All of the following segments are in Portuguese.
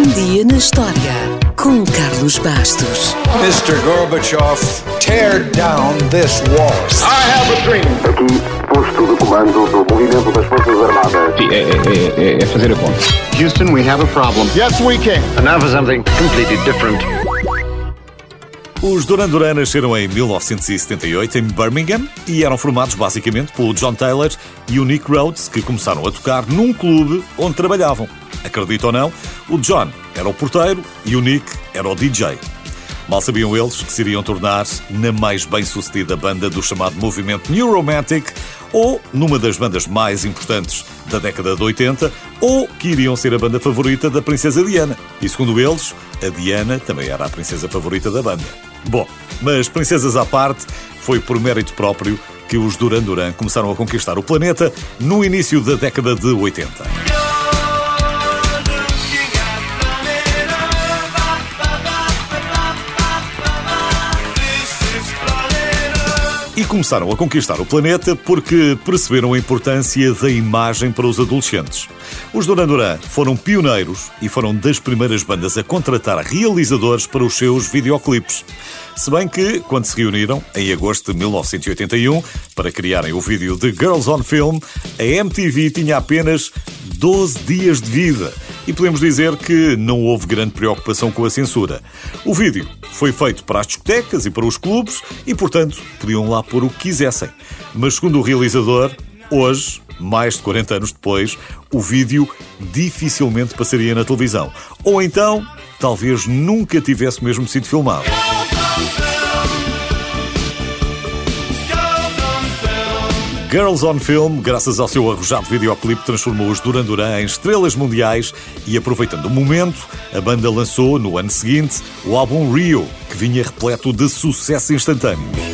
Um dia na história com Carlos Bastos. Mr. Gorbachev, tear down this wall. I have a dream. Aqui, posto de comando do movimento das Forças Armadas. Sim, é, é, é, é fazer a conta. Houston, we have a problem. Yes, we can. And now for something completely different. Os Duran Duran nasceram em 1978 em Birmingham e eram formados basicamente pelo John Taylor e o Nick Rhodes, que começaram a tocar num clube onde trabalhavam. Acredita ou não, o John era o porteiro e o Nick era o DJ. Mal sabiam eles que se iriam tornar na mais bem-sucedida banda do chamado movimento New Romantic, ou numa das bandas mais importantes da década de 80, ou que iriam ser a banda favorita da Princesa Diana. E segundo eles, a Diana também era a princesa favorita da banda. Bom, mas princesas à parte, foi por mérito próprio que os Duran Duran começaram a conquistar o planeta no início da década de 80. E começaram a conquistar o planeta porque perceberam a importância da imagem para os adolescentes. Os Duran Duran foram pioneiros e foram das primeiras bandas a contratar realizadores para os seus videoclipes. Se bem que, quando se reuniram, em agosto de 1981, para criarem o vídeo de Girls on Film, a MTV tinha apenas 12 dias de vida. E podemos dizer que não houve grande preocupação com a censura. O vídeo foi feito para as discotecas e para os clubes e, portanto, podiam lá pôr o que quisessem. Mas, segundo o realizador, hoje, mais de 40 anos depois, o vídeo dificilmente passaria na televisão. Ou então, talvez nunca tivesse mesmo sido filmado. Girls on Film, graças ao seu arrojado videoclipe, transformou os Duran Duran em estrelas mundiais e, aproveitando o momento, a banda lançou, no ano seguinte, o álbum Rio, que vinha repleto de sucesso instantâneo.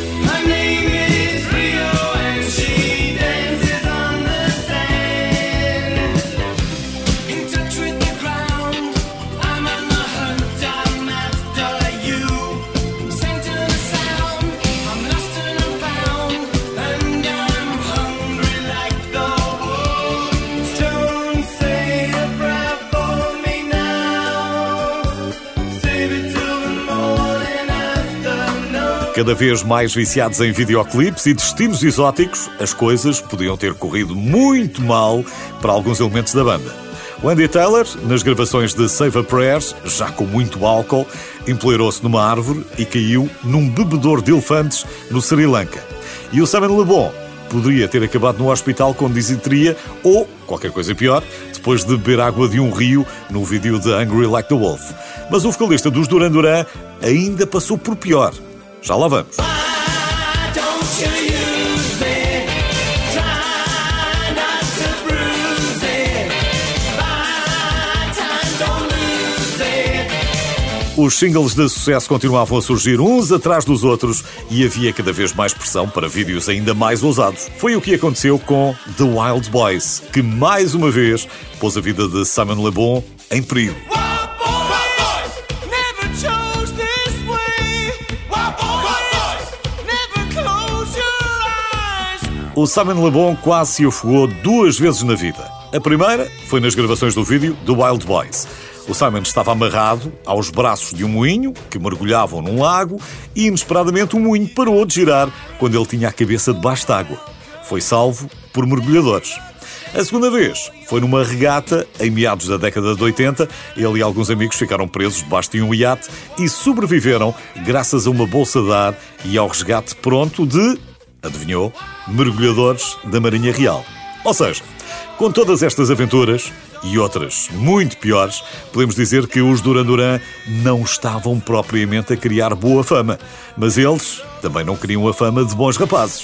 Cada vez mais viciados em videoclipes e destinos exóticos, as coisas podiam ter corrido muito mal para alguns elementos da banda. O Andy Taylor, nas gravações de Save a Prayers, já com muito álcool, empoleirou-se numa árvore e caiu num bebedor de elefantes no Sri Lanka. E o Simon Le Bon poderia ter acabado no hospital com disenteria ou, qualquer coisa pior, depois de beber água de um rio no vídeo de Angry Like the Wolf. Mas o vocalista dos Duran Duran ainda passou por pior. Já lá vamos. Os singles de sucesso continuavam a surgir uns atrás dos outros e havia cada vez mais pressão para vídeos ainda mais ousados. Foi o que aconteceu com The Wild Boys, que mais uma vez pôs a vida de Simon Le Bon em perigo. O Simon Le Bon quase se afogou duas vezes na vida. A primeira foi nas gravações do vídeo do Wild Boys. O Simon estava amarrado aos braços de um moinho que mergulhavam num lago e, inesperadamente, o moinho parou de girar quando ele tinha a cabeça debaixo d'água. Foi salvo por mergulhadores. A segunda vez foi numa regata em meados da década de 80. Ele e alguns amigos ficaram presos debaixo de um iate e sobreviveram graças a uma bolsa de ar e ao resgate pronto de adivinhou? Mergulhadores da Marinha Real. Ou seja, com todas estas aventuras e outras muito piores, podemos dizer que os Duran não estavam propriamente a criar boa fama, mas eles também não queriam a fama de bons rapazes.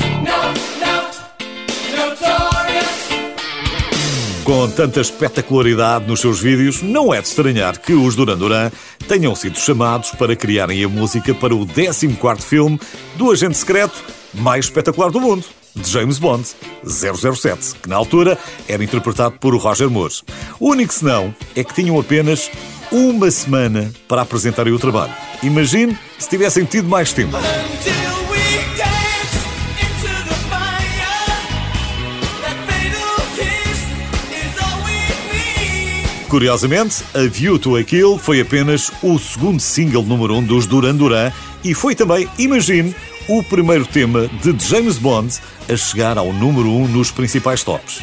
Com tanta espetacularidade nos seus vídeos, não é de estranhar que os Duran Duran tenham sido chamados para criarem a música para o 14º filme do agente secreto mais espetacular do mundo, de James Bond, 007, que na altura era interpretado por Roger Moore. O único senão é que tinham apenas uma semana para apresentarem o trabalho. Imagine se tivessem tido mais tempo. Curiosamente, A View to a Kill foi apenas o segundo single número um dos Duran Duran e foi também, imagine, o primeiro tema de James Bond a chegar ao número um nos principais tops.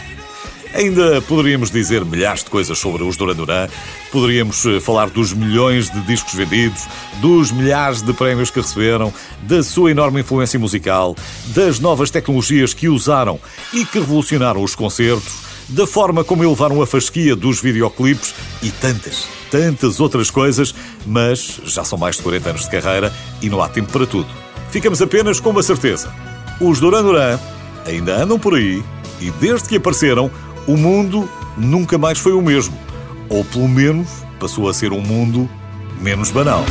Ainda poderíamos dizer milhares de coisas sobre os Duran Duran. Poderíamos eh, falar dos milhões de discos vendidos, dos milhares de prémios que receberam, da sua enorme influência musical, das novas tecnologias que usaram e que revolucionaram os concertos, da forma como elevaram a fasquia dos videoclipes e tantas, tantas outras coisas, mas já são mais de 40 anos de carreira e não há tempo para tudo. Ficamos apenas com uma certeza. Os Duran Duran ainda andam por aí e desde que apareceram o mundo nunca mais foi o mesmo. Ou pelo menos passou a ser um mundo menos banal.